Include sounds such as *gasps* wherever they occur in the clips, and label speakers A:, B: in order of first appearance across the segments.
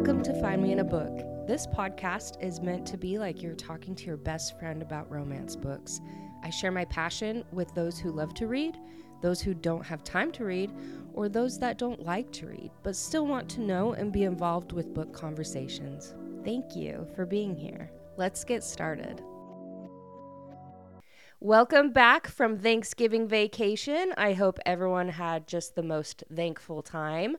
A: Welcome to Find Me in a Book. This podcast is meant to be like you're talking to your best friend about romance books. I share my passion with those who love to read, those who don't have time to read, or those that don't like to read but still want to know and be involved with book conversations. Thank you for being here. Let's get started. Welcome back from Thanksgiving vacation. I hope everyone had just the most thankful time.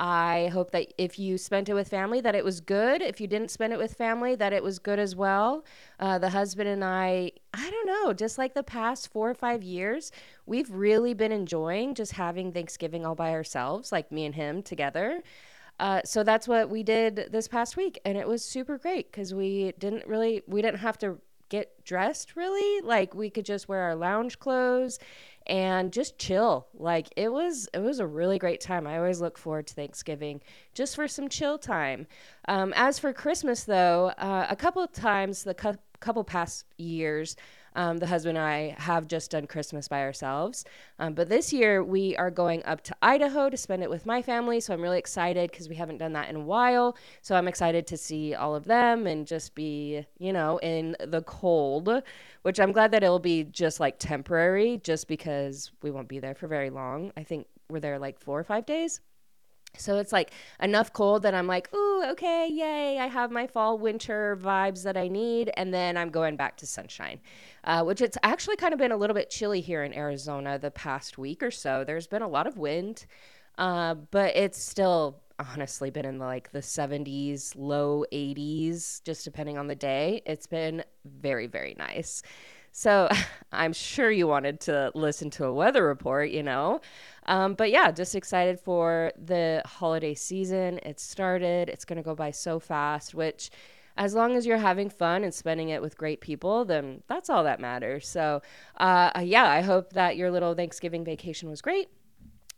A: I hope that if you spent it with family, that it was good. If you didn't spend it with family, that it was good as well. Uh, the husband and I, I don't know, just like the past four or five years, we've really been enjoying just having Thanksgiving all by ourselves, like me and him together. Uh, so that's what we did this past week, and it was super great because we didn't really, we didn't have to get dressed really. Like we could just wear our lounge clothes and just chill. Like it was it was a really great time. I always look forward to Thanksgiving just for some chill time. Um, as for Christmas though, uh, a couple of times the cu- couple past years um, the husband and I have just done Christmas by ourselves. Um, but this year we are going up to Idaho to spend it with my family. So I'm really excited because we haven't done that in a while. So I'm excited to see all of them and just be, you know, in the cold, which I'm glad that it'll be just like temporary, just because we won't be there for very long. I think we're there like four or five days. So it's like enough cold that I'm like, ooh, okay, yay, I have my fall winter vibes that I need. And then I'm going back to sunshine, uh, which it's actually kind of been a little bit chilly here in Arizona the past week or so. There's been a lot of wind, uh, but it's still honestly been in like the 70s, low 80s, just depending on the day. It's been very, very nice. So *laughs* I'm sure you wanted to listen to a weather report, you know. Um, but yeah, just excited for the holiday season. It started, it's going to go by so fast, which as long as you're having fun and spending it with great people, then that's all that matters. So, uh, yeah, I hope that your little Thanksgiving vacation was great.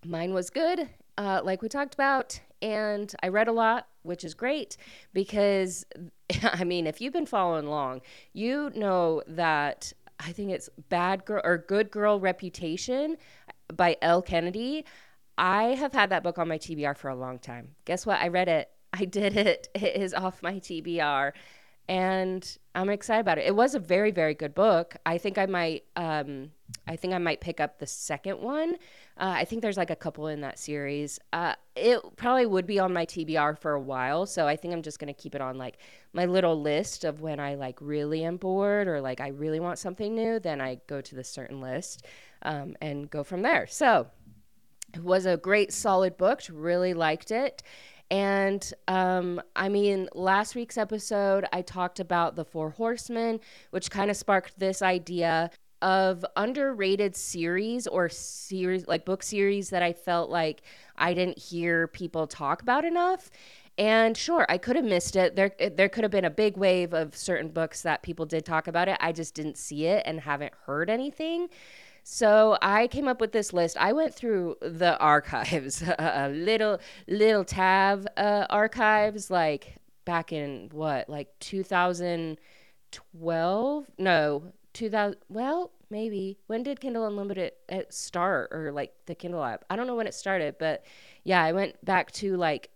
A: Mine was good, uh, like we talked about. And I read a lot, which is great because, *laughs* I mean, if you've been following along, you know that I think it's Bad Girl or Good Girl Reputation by Elle Kennedy. I have had that book on my TBR for a long time. Guess what? I read it. I did it. It is off my TBR and I'm excited about it. It was a very, very good book. I think I might, um, I think I might pick up the second one. Uh, I think there's like a couple in that series. Uh, it probably would be on my TBR for a while, so I think I'm just gonna keep it on like my little list of when I like really am bored or like I really want something new. Then I go to the certain list um, and go from there. So it was a great, solid book. Really liked it. And um, I mean, last week's episode, I talked about the Four Horsemen, which kind of sparked this idea of underrated series or series like book series that I felt like I didn't hear people talk about enough. And sure, I could have missed it. There there could have been a big wave of certain books that people did talk about it. I just didn't see it and haven't heard anything. So I came up with this list. I went through the archives, a *laughs* little little tab uh, archives, like back in what, like 2012? No, 2000. Well, maybe. When did Kindle Unlimited uh, start, or like the Kindle app? I don't know when it started, but yeah, I went back to like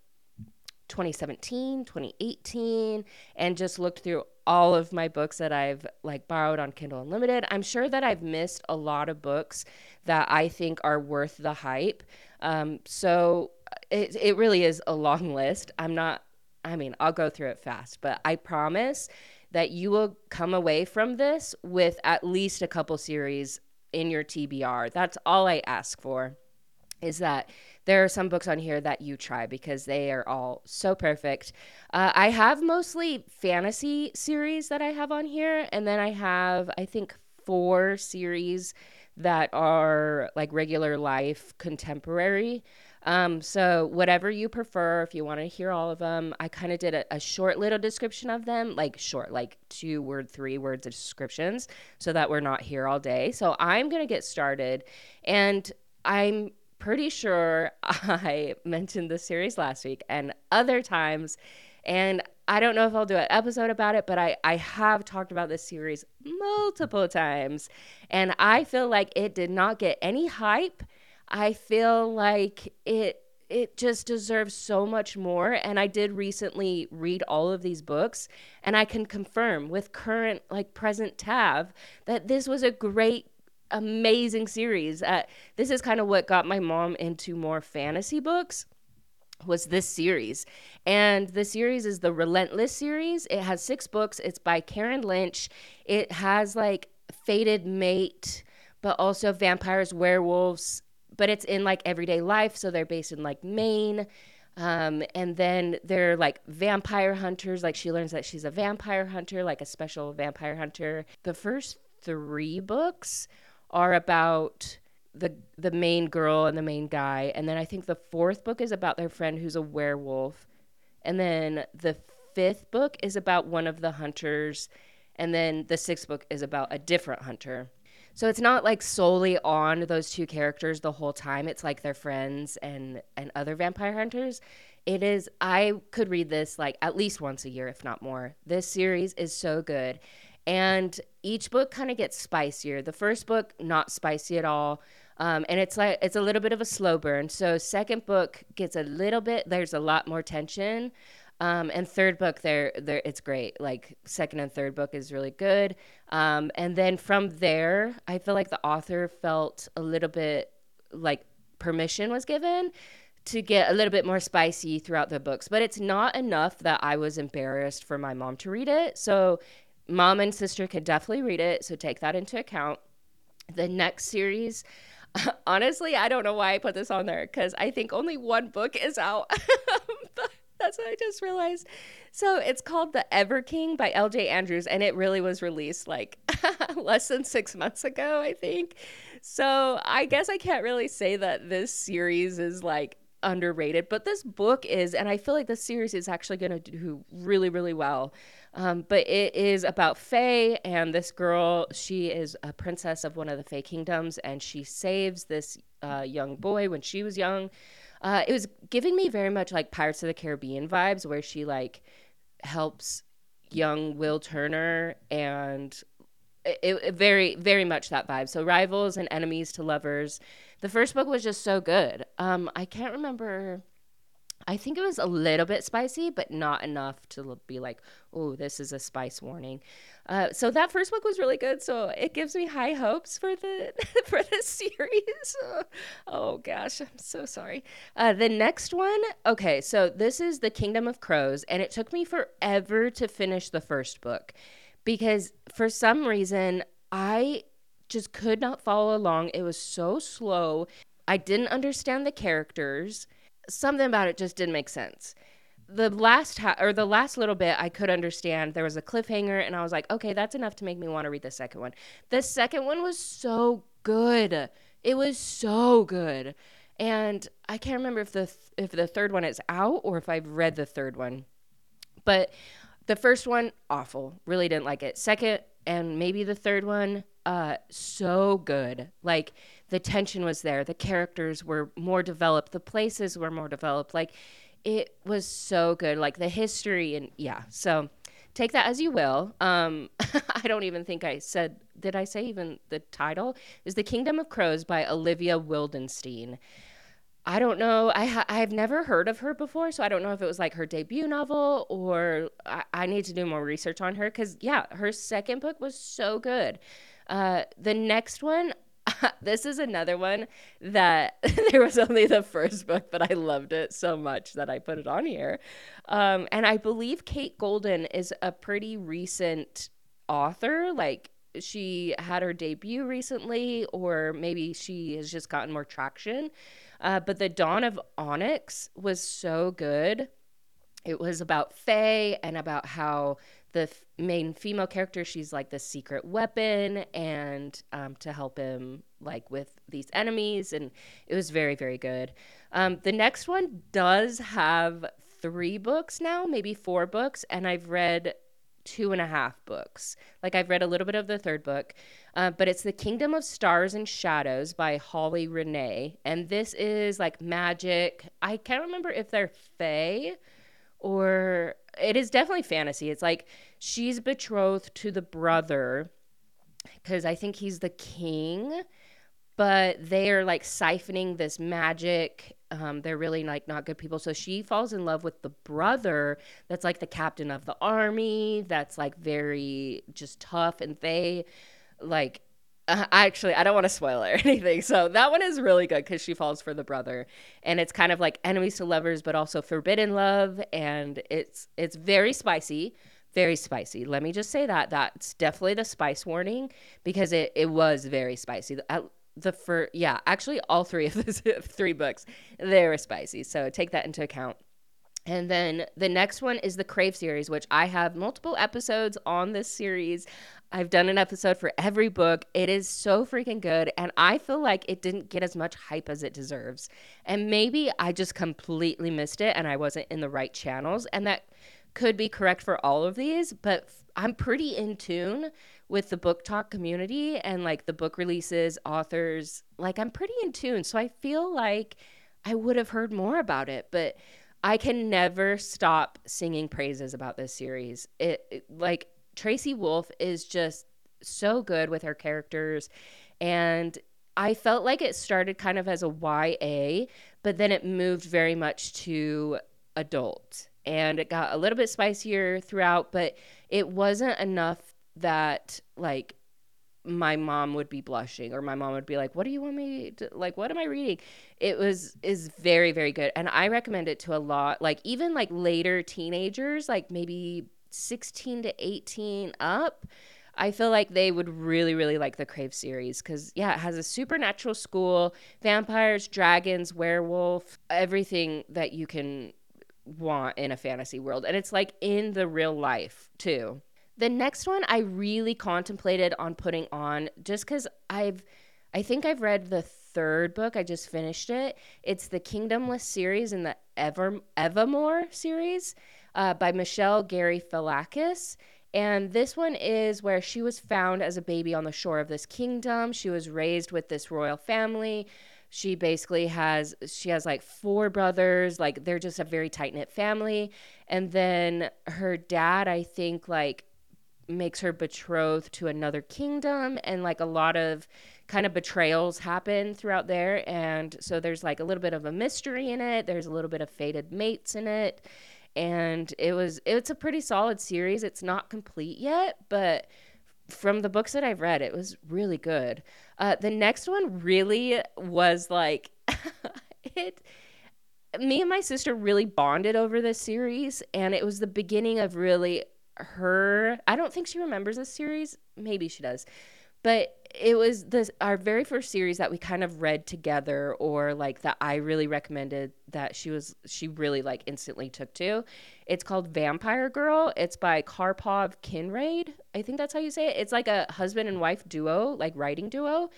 A: 2017, 2018, and just looked through all of my books that I've like borrowed on Kindle Unlimited. I'm sure that I've missed a lot of books that I think are worth the hype. Um, so it, it really is a long *laughs* list. I'm not, I mean, I'll go through it fast, but I promise that you will come away from this with at least a couple series in your TBR. That's all I ask for is that there are some books on here that you try because they are all so perfect. Uh, I have mostly fantasy series that I have on here, and then I have, I think, four series that are like regular life contemporary. Um, so whatever you prefer, if you want to hear all of them, I kind of did a, a, short little description of them, like short, like two word, three words of descriptions, so that we're not here all day. So I'm gonna get started, and I'm pretty sure *laughs* I mentioned this series last week and other times. And I don't know if I'll do an episode about it, but I, I have talked about this series multiple times. And I feel like it did not get any hype. I feel like it it just deserves so much more. And I did recently read all of these books, and I can confirm with current, like present Tav, that this was a great, amazing series. Uh, this is kind of what got my mom into more fantasy books was this series. And the series is the Relentless series. It has six books. It's by Karen Lynch. It has like Fated Mate, but also vampires, werewolves, but it's in like everyday life. So they're based in like Maine. Um, and then they're like vampire hunters. Like she learns that she's a vampire hunter, like a special vampire hunter. The first three books are about the the main girl and the main guy, and then I think the fourth book is about their friend who's a werewolf, and then the fifth book is about one of the hunters, and then the sixth book is about a different hunter. So it's not like solely on those two characters the whole time. It's like their friends and and other vampire hunters. It is I could read this like at least once a year if not more. This series is so good. And each book kind of gets spicier. The first book not spicy at all. Um, and it's like it's a little bit of a slow burn. So second book gets a little bit. There's a lot more tension. Um, and third book, there, there, it's great. Like second and third book is really good. Um, and then from there, I feel like the author felt a little bit like permission was given to get a little bit more spicy throughout the books. But it's not enough that I was embarrassed for my mom to read it. So mom and sister could definitely read it. So take that into account. The next series *laughs* honestly, I don't know why I put this on there because I think only one book is out. *laughs* That's what I just realized. So it's called The Ever King by LJ Andrews, and it really was released like *laughs* less than six months ago, I think. So I guess I can't really say that this series is like underrated, but this book is, and I feel like this series is actually going to do really, really well. Um, but it is about Fae, and this girl, she is a princess of one of the Fae kingdoms, and she saves this uh, young boy when she was young. Uh, it was giving me very much like Pirates of the Caribbean vibes, where she like helps young Will Turner and it, it, very very much that vibe so rivals and enemies to lovers the first book was just so good um i can't remember I think it was a little bit spicy, but not enough to be like, oh, this is a spice warning. Uh, so that first book was really good. So it gives me high hopes for the *laughs* for the series. *laughs* oh gosh, I'm so sorry. Uh, the next one, okay, so this is the Kingdom of Crows, and it took me forever to finish the first book because for some reason I just could not follow along. It was so slow. I didn't understand the characters something about it just didn't make sense. The last ha- or the last little bit I could understand. There was a cliffhanger, and I was like, okay, that's enough to make me want to read the second one. The second one was so good. It was so good, and I can't remember if the th- if the third one is out or if I've read the third one. But the first one, awful. Really didn't like it. Second, and maybe the third one, uh, so good. Like the tension was there. The characters were more developed. The places were more developed. Like it was so good. Like the history and yeah. So take that as you will. Um, *laughs* I don't even think I said. Did I say even the title? Is The Kingdom of Crows by Olivia Wildenstein. I don't know. I ha- I've never heard of her before, so I don't know if it was like her debut novel or I, I need to do more research on her because yeah, her second book was so good. Uh, the next one, *laughs* this is another one that *laughs* there was only the first book, but I loved it so much that I put it on here. Um, and I believe Kate Golden is a pretty recent author. Like she had her debut recently, or maybe she has just gotten more traction. Uh, but The Dawn of Onyx was so good. It was about Fae and about how the f- main female character she's like the secret weapon and um, to help him like with these enemies and it was very very good um, the next one does have three books now maybe four books and i've read two and a half books. Like i've read a little bit of the third book uh, but it's the kingdom of stars and shadows by holly renee. And this is like magic. I can't remember if they're fae or it is definitely fantasy. It's like she's betrothed to the brother because I think he's the king, but they are like siphoning this magic. Um, they're really like not good people. So she falls in love with the brother that's like the captain of the army, that's like very just tough. And they like, uh, actually, I don't want to spoil *laughs* or anything. So that one is really good because she falls for the brother, and it's kind of like enemies to lovers, but also forbidden love, and it's it's very spicy very spicy. Let me just say that that's definitely the spice warning because it, it was very spicy. The, first, yeah, actually all three of those *laughs* three books they were spicy. So take that into account. And then the next one is the Crave series, which I have multiple episodes on this series. I've done an episode for every book. It is so freaking good. And I feel like it didn't get as much hype as it deserves. And maybe I just completely missed it and I wasn't in the right channels. And that could be correct for all of these, but I'm pretty in tune with the BookTok community and like the book releases, authors. Like I'm pretty in tune. So I feel like I would have heard more about it, but I can never stop singing praises about this series. It, it like Tracy Wolff is just so good with her characters and I felt like it started kind of as a YA, but then it moved very much to adult and it got a little bit spicier throughout, but it wasn't enough that like my mom would be blushing or my mom would be like what do you want me to like what am i reading? It was is very very good and i recommend it to a lot like even like later teenagers like maybe 16 to 18 up I feel like they would really, really like the Crave series because, yeah, it has a supernatural school, vampires, dragons, werewolf, everything that you can want in a fantasy world. And it's like in the real life too. The next one I really contemplated on putting on just because I've, I think I've read the third book. I just finished it. It's the Kingdomless series and the Ever Evamore series uh, by Michelle Garyfalakis. And this one is where she was found as a baby on the shore of this kingdom. She was raised with this royal family she basically has she has like four brothers like they're just a very tight knit family. And then her dad i think like makes her betrothed to another kingdom. And like a lot of kind of betrayals happen throughout there. And so there's like a little bit of a mystery in it. There's a little bit of fated mates in it. And it was it's a pretty solid series. It's not complete yet but from the books that I've read, it was really good. Uh, the next one really was like *laughs* it. Me and my sister really bonded over this series, and it was the beginning of really her. I don't think she remembers this series. Maybe she does, but it was this our very first series that we kind of read together or like that I really recommended that she was she really like instantly took to. It's called Vampire Girl. It's by Karpov Kinrade. I think that's how you say it. It's like a husband and wife duo, like writing duo.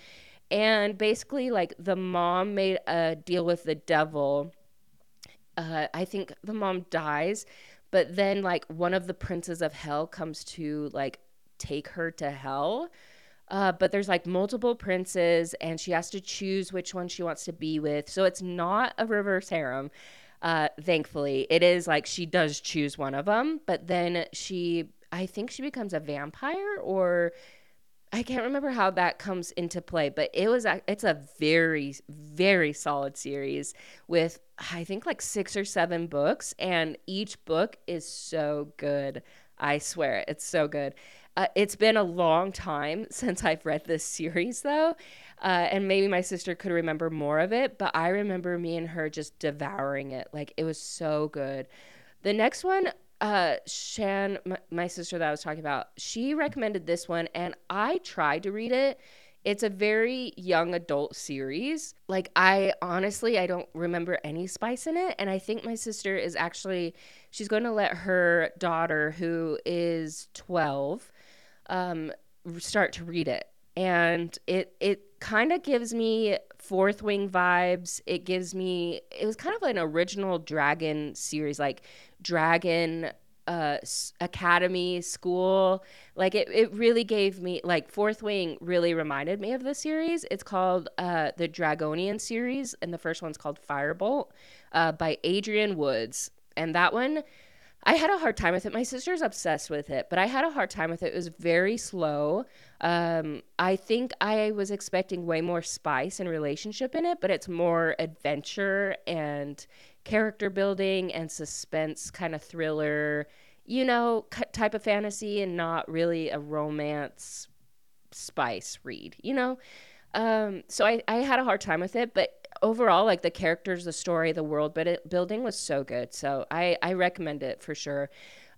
A: And basically like the mom made a deal with the devil. Uh, I think the mom dies, but then like one of the princes of hell comes to like take her to hell uh, but there's like multiple princes, and she has to choose which one she wants to be with. So it's not a reverse harem. Uh, thankfully, it is like she does choose one of them, but then she, I think she becomes a vampire, or I can't remember how that comes into play. But it was, a, it's a very, very solid series with I think like six or seven books, and each book is so good. I swear, it's so good. Uh, it's been a long time *laughs* since I've read this series, though, uh, and maybe my sister could remember more of it, but I remember me and her just devouring it. Like, it was so good. The next one, uh, Shan, my, my sister that I was talking about, she recommended this one, and I tried to read it. It's a very young adult series. Like, I honestly, I don't remember any spice in it. And I think my sister is actually, she's going to let her daughter, who is 12, um, start to read it, and it it kind of gives me Fourth Wing vibes. It gives me it was kind of like an original Dragon series, like Dragon uh, academy school. Like it, it really gave me like fourth wing really reminded me of the series. It's called uh, the dragonian series and the first one's called firebolt uh, by Adrienne Woods. And that one I had a hard time with it. My sister's obsessed with it, but I had a hard time with it. It was very slow. Um, I think I was expecting way more spice and relationship in it, but it's more adventure and character building and suspense kind of thriller, you know, type of fantasy and not really a romance spice read, you know? Um, so I, I had a hard time with it, but overall, like the characters, the story, the world building was so good. So I, I recommend it for sure.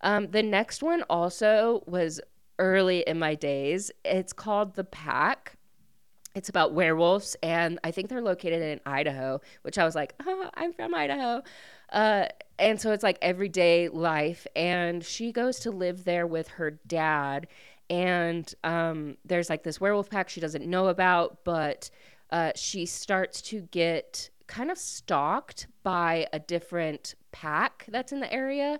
A: Um, the next one also was early in my days. It's called The Pack. It's about werewolves, and I think they're located in Idaho, which I was like, oh, I'm from Idaho. Uh, and so it's like everyday life. And she goes to live there with her dad. And um, there's like this werewolf pack she doesn't know about, but uh, she starts to get kind of stalked by a different pack that's in the area.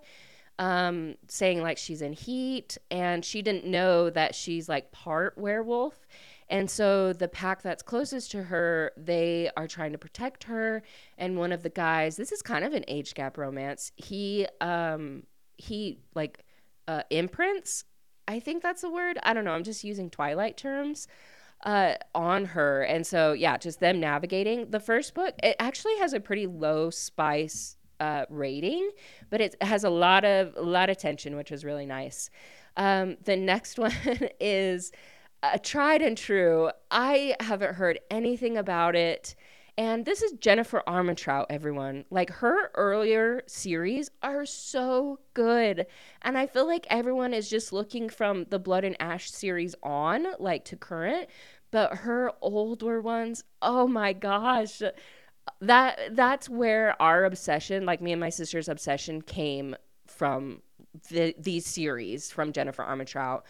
A: Um, saying like she's in heat and she didn't know that she's like part werewolf. And so the pack that's closest to her, they are trying to protect her. And one of the guys, this is kind of an age gap romance. He, um, he like, uh, imprints. I think that's the word. I don't know. I'm just using Twilight terms uh, on her. And so, yeah, just them navigating. The first book, it actually has a pretty low spice uh, rating, but it has a lot of a lot of tension, which is really nice. Um, the next *laughs* one is a tried and true. I haven't heard anything about it. And this is Jennifer Armentrout, everyone. Like her earlier series are so good. And I feel like everyone is just looking from the Blood and Ash series on, like to current. But her older ones, oh my gosh. That that's where our obsession, like me and my sister's obsession, came from the, these series from Jennifer Armentrout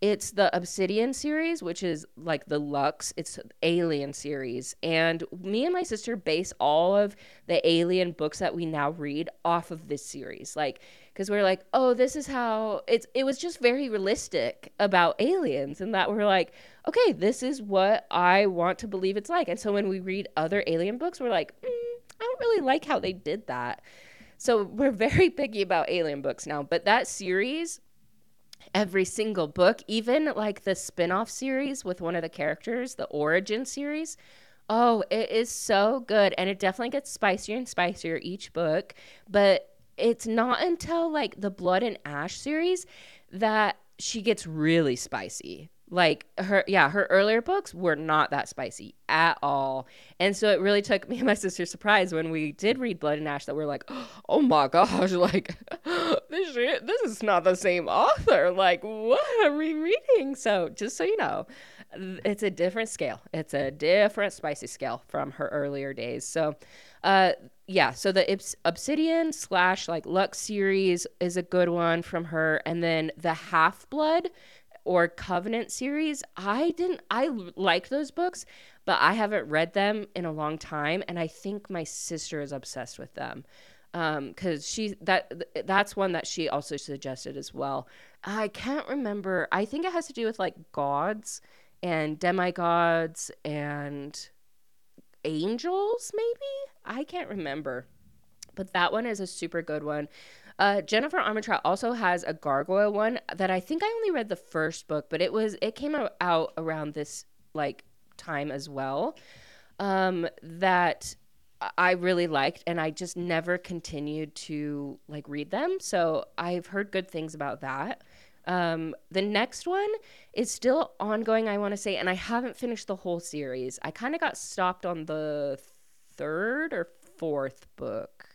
A: it's the Obsidian series, which is like the Lux. It's Alien series, and me and my sister base all of the Alien books that we now read off of this series. Like, because we're like, oh, this is how it's. It was just very realistic about aliens, and that we're like, okay, this is what I want to believe it's like. And so when we read other Alien books, we're like, mm, I don't really like how they did that. So we're very *laughs* picky about Alien books now. But that series every single book, even like the spin off series with one of the characters, the origin series. Oh, it is so good. And it definitely gets spicier and spicier each book. But it's not until like the Blood and Ash series that she gets really spicy like her yeah her earlier books were not that spicy at all. And so it really took *laughs* me and my sister surprise when we did read blood and ash that we're like *gasps* oh my gosh *laughs* like *laughs* this shit, this is not the same author. Like what are we reading? So just so you know it's a different scale. It's a different spicy scale from her earlier days. So uh yeah so the obsidian slash like lux series is a good one from her. And then the half blood or Covenant series. I didn't I like those books, but I haven't read them in a long time and I think my sister is obsessed with them. Um cuz she that that's one that she also suggested as well. I can't remember. I think it has to do with like gods and demigods and angels maybe? I can't remember. But that one is a super good one. Uh, Jennifer Armentrout also has a gargoyle one that I think I only read the first book, but it was it came out around this like time as well. Um, that I really liked, and I just never continued to like read them. So I've heard good things about that. Um, the next one is still ongoing, I want to say, and I haven't finished the whole series. I kind of got stopped on the third or fourth book.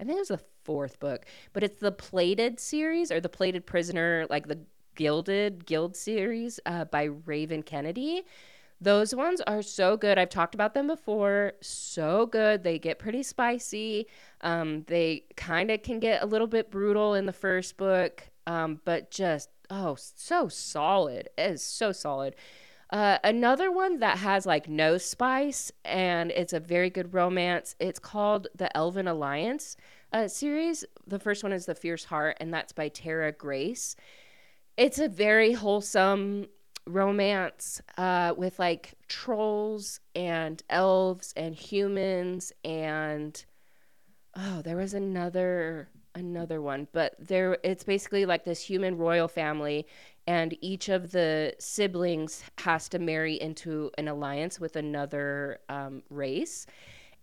A: I think it was the fourth book, but it's the Plated series or the Plated Prisoner, like the Gilded Guild series uh, by Raven Kennedy. Those ones are so good. I've talked about them before. So good. They get pretty spicy. Um, they kind of can get a little bit brutal in the first book, um, but just, oh, so solid. It is so solid. Uh, another one that has like no spice and it's a very good romance. It's called The Elven Alliance uh, series. The first one is The Fierce Heart, and that's by Tara Grayce. It's a very wholesome romance uh, with like trolls and elves and humans and oh, there was another another one, but there it's basically like this human royal family and each of the siblings has to marry into an alliance with another um, race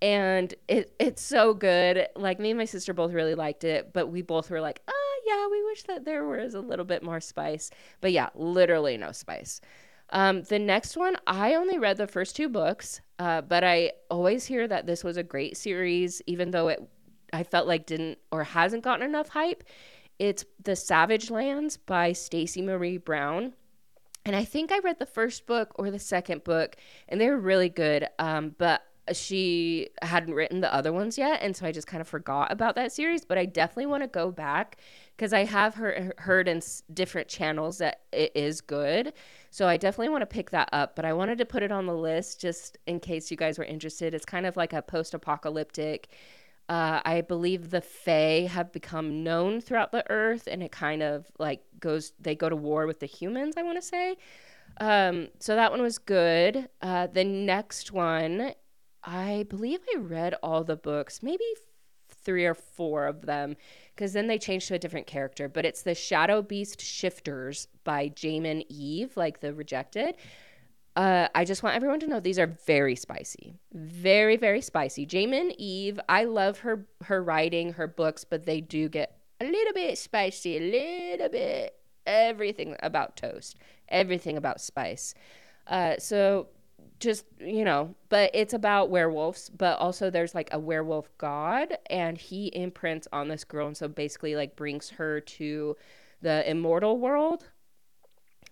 A: and it it's so good like me and my sister both really liked it but we both were like oh yeah we wish that there was a little bit more spice but yeah literally no spice um, the next one i only read the first two books uh, but i always hear that this was a great series even though it i felt like didn't or hasn't gotten enough hype it's The Savage Lands by Stacy Marie Brown. And I think I read the first book or the second book, and they were really good. Um, but she hadn't written the other ones yet, and so I just kind of forgot about that series. But I definitely want to go back because I have heard heard in different channels that it is good. So I definitely want to pick that up. But I wanted to put it on the list just in case you guys were interested. It's kind of like a post apocalyptic uh, I believe the Fae have become known throughout the earth, and it kind of like goes, they go to war with the humans, I want to say. Um, so that one was good. Uh, the next one, I believe I read all the books, maybe three or four of them, because then they changed to a different character. But it's the Shadow Beast Shifters by Jaymin Eve, like the Rejected. Uh, I just want everyone to know these are very spicy, very very spicy. Jaymin Eve, I love her her writing, her books, but they do get a little bit spicy, a little bit everything about toast, everything about spice. Uh, so just you know, but it's about werewolves, but also there's like a werewolf god, and he imprints on this girl, and so basically like brings her to the immortal world.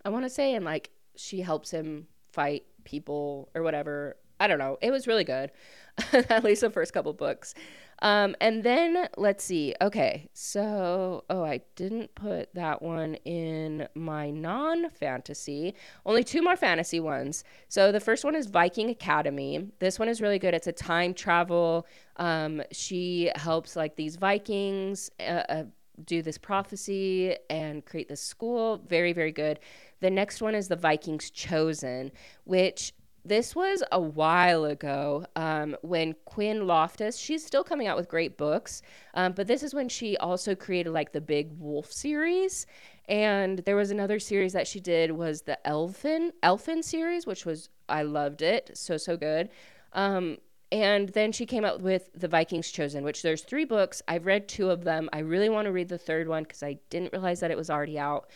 A: I want to say, and like she helps him fight people or whatever. I don't know. It was really good, *laughs* at least the first couple books. Um, and then let's see. Okay, so oh, I didn't put that one in my non fantasy. Only two more fantasy ones. So the first one is Viking Academy. This one is really good. It's a time travel. Um, she helps like these Vikings. Uh, uh, do this prophecy and create this school. Very, very good. The next one is The Vikings Chosen, which this was a while ago um, when Quinn Loftis, she's still coming out with great books, um, but this is when she also created like the Big Wolf series. And there was another series that she did was the Elfin Elfin series, which was I loved it so so good. Um, and then she came out with The Vikings Chosen, which there's three books. I've read two of them. I really want to read the third one because I didn't realize that it was already out.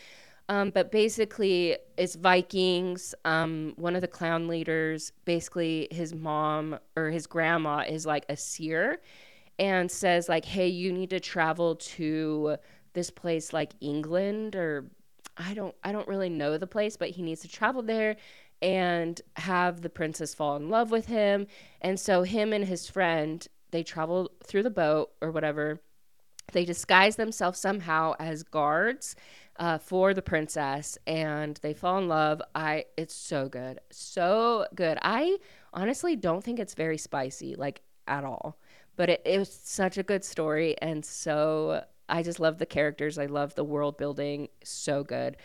A: Um, but basically, it's Vikings. Um, one of the clown leaders, basically, his mom or his grandma is like a seer and says, like, hey, you need to travel to this place like England or I don't I don't really know the place, but he needs to travel there and have the princess fall in love with him. And so him and his friend, they travel through the boat or whatever. They disguise themselves somehow as guards uh, for the princess and they fall in love. I it's so good. So good. I honestly don't think it's very spicy like at all. But it, it was such a good story and so I just love the characters. I love the world building. So good.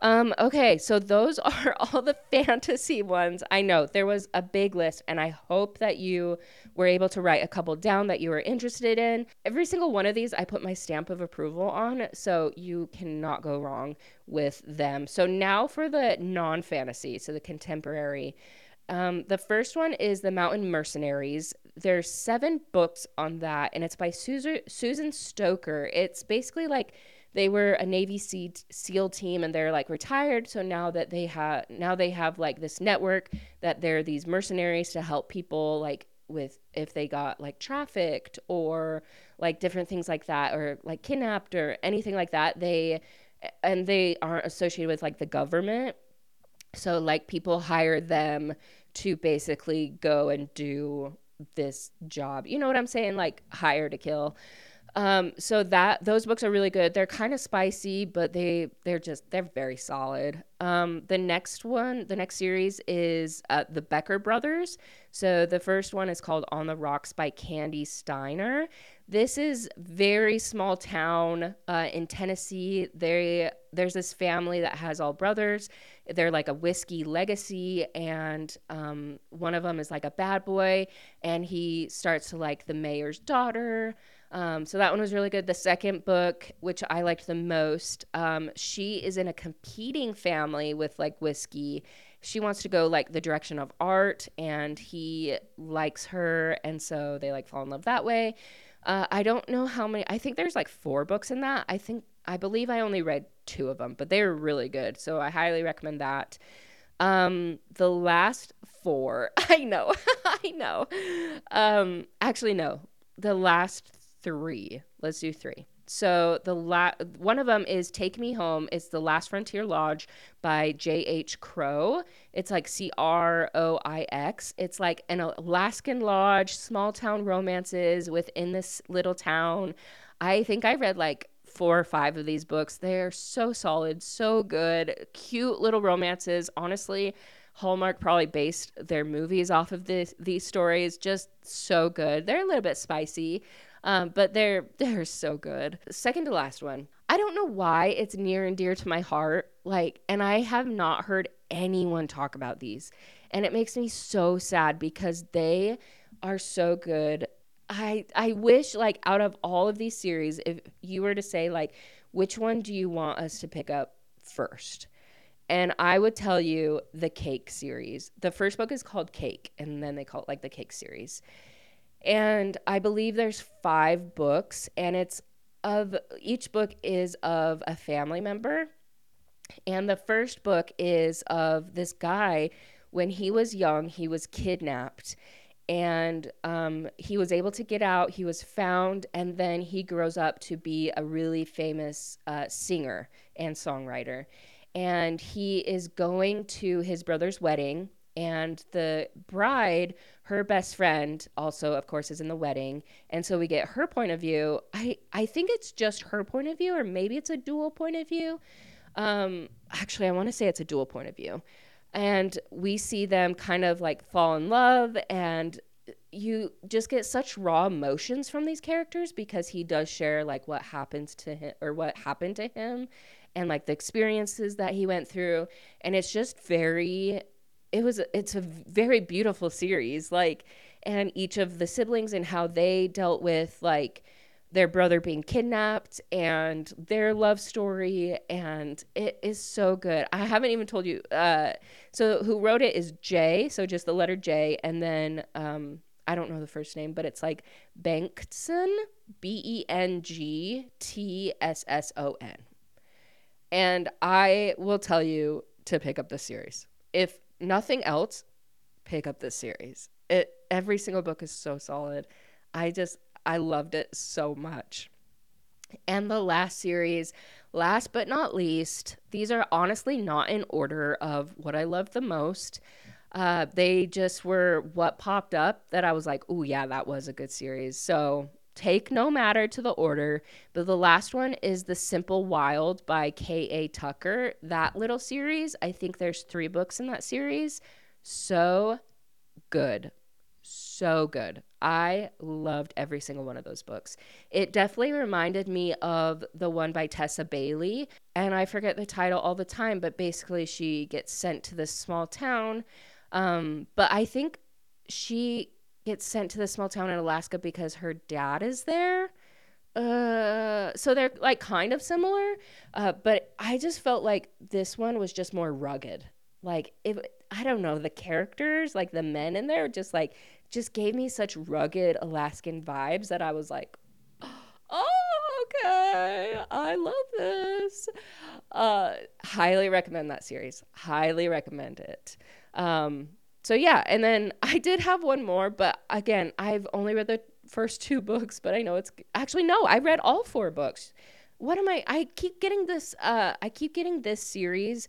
A: Um, okay, so those *laughs* are all the fantasy ones. I know there was a big list, and I hope that you were able to write a couple down that you were interested in. Every single one of these, I put my stamp of approval on, so you cannot go wrong with them. So now for the non fantasy, so the contemporary. Um, the first one is The Mountain Mercenaries. There's seven books on that, and it's by Susan, Susan Stoker. It's basically like they were a Navy SEAL team and they're like retired. So now that they have now they have like this network that they're these mercenaries to help people like with if they got like trafficked or like different things like that or like kidnapped or anything like that. They and they aren't associated with like the government. So like people hire them to basically go and do this job. You know what I'm saying? Like hire to kill. Um, so that those books are really good. They're kind of spicy, but they they're just they're very solid. Um, the next one, the next series is uh, the Becker brothers. So the first one is called On the Rocks by Kandi Steiner. This is very small town uh, in Tennessee. They there's this family that has all brothers. They're like a whiskey legacy, and um, one of them is like a bad boy, and he starts to like the mayor's daughter. Um, so that one was really good. The second book, which I liked the most, um, she is in a competing family with like whiskey. She wants to go like the direction of art, and he likes her, and so they like fall in love that way. Uh, I don't know how many. I think there's like four books in that. I think I believe I only read two of them, but they were really good. So I highly recommend that. Um, the last four, *laughs* I know, *laughs* I know. Um, actually, no, the last three. Let's do three. So the la- one of them is Take Me Home. It's The Last Frontier Lodge by J.H. Crow. It's like C R O I X. It's like an Alaskan lodge, small town romances within this little town. I think I read like four or five of these books. They're so solid, so good, cute little romances. Honestly, Hallmark probably based their movies off of this, these stories. Just so good. They're a little bit spicy, um, but they're *laughs* they're so good. Second to last one. I don't know why it's near and dear to my heart. Like, and I have not heard anyone talk about these, and it makes me so sad because they are so good. I I wish like out of all of these series, if you were to say like, which one do you want us to pick up first? And I would tell you the Cake series. The first book is called Cake, and then they call it like the Cake series. And I believe there's five books, and it's of each book is of a family member. And the first book is of this guy when he was young, he was kidnapped and um, he was able to get out. He was found, and then he grows up to be a really famous uh, singer and songwriter. And he is going to his brother's wedding, and the bride her best friend also of course is in the wedding. And so we get her point of view. I i think it's just her point of view or maybe it's a dual point of view. Um actually i want to say it's a dual point of view. And we see them kind of like fall in love and you just get such raw emotions from these characters because he does share like what happens to him or what happened to him and like the experiences that he went through. And it's just very it was it's a very beautiful series like and each of the siblings and how they dealt with like their brother being kidnapped and their love story and it is so good. I haven't even told you uh, so who wrote it is j so just the letter j and then um, i don't know the first name but it's like Bengtsson b-e-n-g-t-s-s-o-n and i will tell you to pick up the series. If nothing else, pick up this series. It every single book is so solid. I just I loved it so much. And the last series, last but not least, these are honestly not in order of what I loved the most. Uh, they just were what popped up that I was like, oh, yeah, that was a good series. So take no matter to the order. But the last one is The Simple Wild by K.A. Tucker. That little series, I think there's three books in that series. So good. So good. I loved every single one of those books. It definitely reminded me of the one by Tessa Bailey. And I forget the title all the time, but basically, she gets sent to this small town. Um, but I think she gets sent to the small town in Alaska because her dad is there. Uh, so they're like kind of similar, uh, but I just felt like this one was just more rugged. Like if I don't know the characters, like the men in there, just like just gave me such rugged Alaskan vibes that I was like, *gasps* oh okay, I love this. Uh, highly recommend that series. Highly recommend it. Um, so yeah, and then *laughs* I did have one more, but again, I've only read the first two *laughs* books, but I know it's actually no, I read all four books. What am I I keep getting this uh I keep getting this series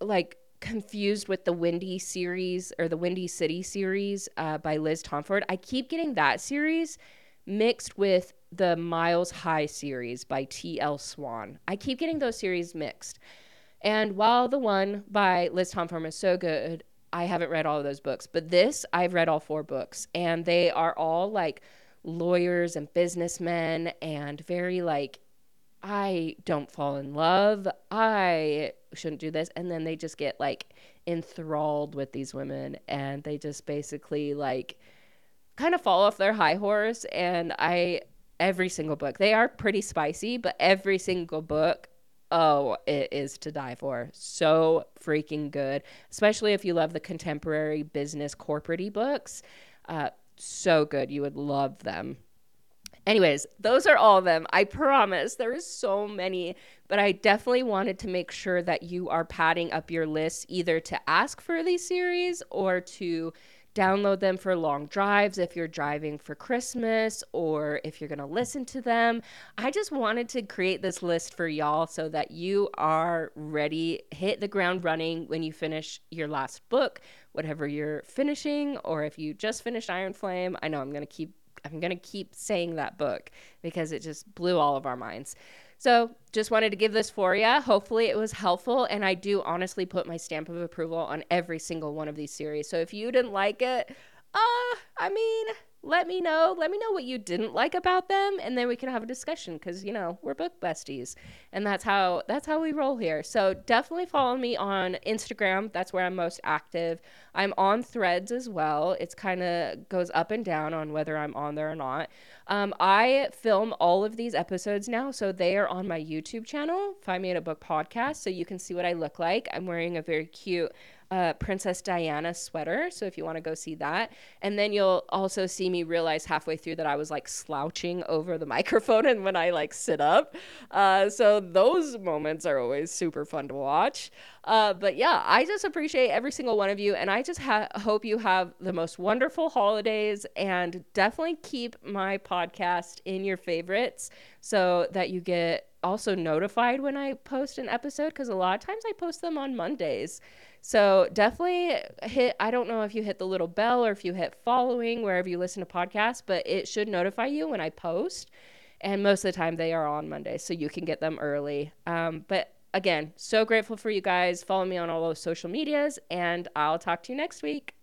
A: like confused with the Windy series or the Windy City series uh, by Liz Tomforde. I keep getting that series mixed with the Miles High series by T.L. Swan. I keep getting those series mixed. And while the one by Liz Tomforde is so good, I haven't read all of those books, but this I've read all four books, and they are all like lawyers and businessmen and very like I don't fall in love. I shouldn't do this. And then they just get like enthralled with these women and they just basically like kind of fall off their high horse. And I every single book. They are pretty spicy, but every single book, oh, it is to die for. So freaking good, especially if you love the contemporary business corporate books. Uh, so good. You would love them. Anyways, those are all of them. I promise there is so many, but I definitely wanted to make sure that you are padding up your list either to ask for these series or to download them for long drives if you're driving for Christmas or if you're going to listen to them. I just wanted to create this list for y'all so that you are ready, hit the ground running when you finish your last book, whatever you're finishing, or if you just finished Iron Flame. I know I'm going to keep I'm going to keep saying that book because it just blew all of our minds. So, just wanted to give this for you. Hopefully, it was helpful. And I do honestly put my stamp of approval on every single one of these series. So, if you didn't like it, uh, I mean, let me know. Let me know what you didn't like about them, and then we can have a discussion because you know we're book besties, and that's how that's how we roll here. So definitely follow me on Instagram. That's where I'm most active. I'm on Threads as well. It's kind of goes up and down on whether I'm on there or not. Um, I film all of these episodes now, so they are on my YouTube channel. Find me at a book podcast, so you can see what I look like. I'm wearing a very cute uh, Princess Diana sweater. So if you want to go see that. And then you'll also see me realize halfway through that I was like slouching over the *laughs* microphone and when I like sit up. Uh, so those moments are always super fun to watch. Uh, but yeah, I just appreciate every single one of you. And I just ha- hope you have the most wonderful holidays and definitely keep my podcast in your favorites so that you get also notified when I post an episode because a lot of times I post them on Mondays. So definitely hit, I don't know if you hit the little bell or if you hit following wherever you listen to podcasts, but it should notify you when I post. And most of the time they are on Monday, so you can get them early. Um, but again, so grateful for you guys. Follow me on all those social medias, and I'll talk to you next week.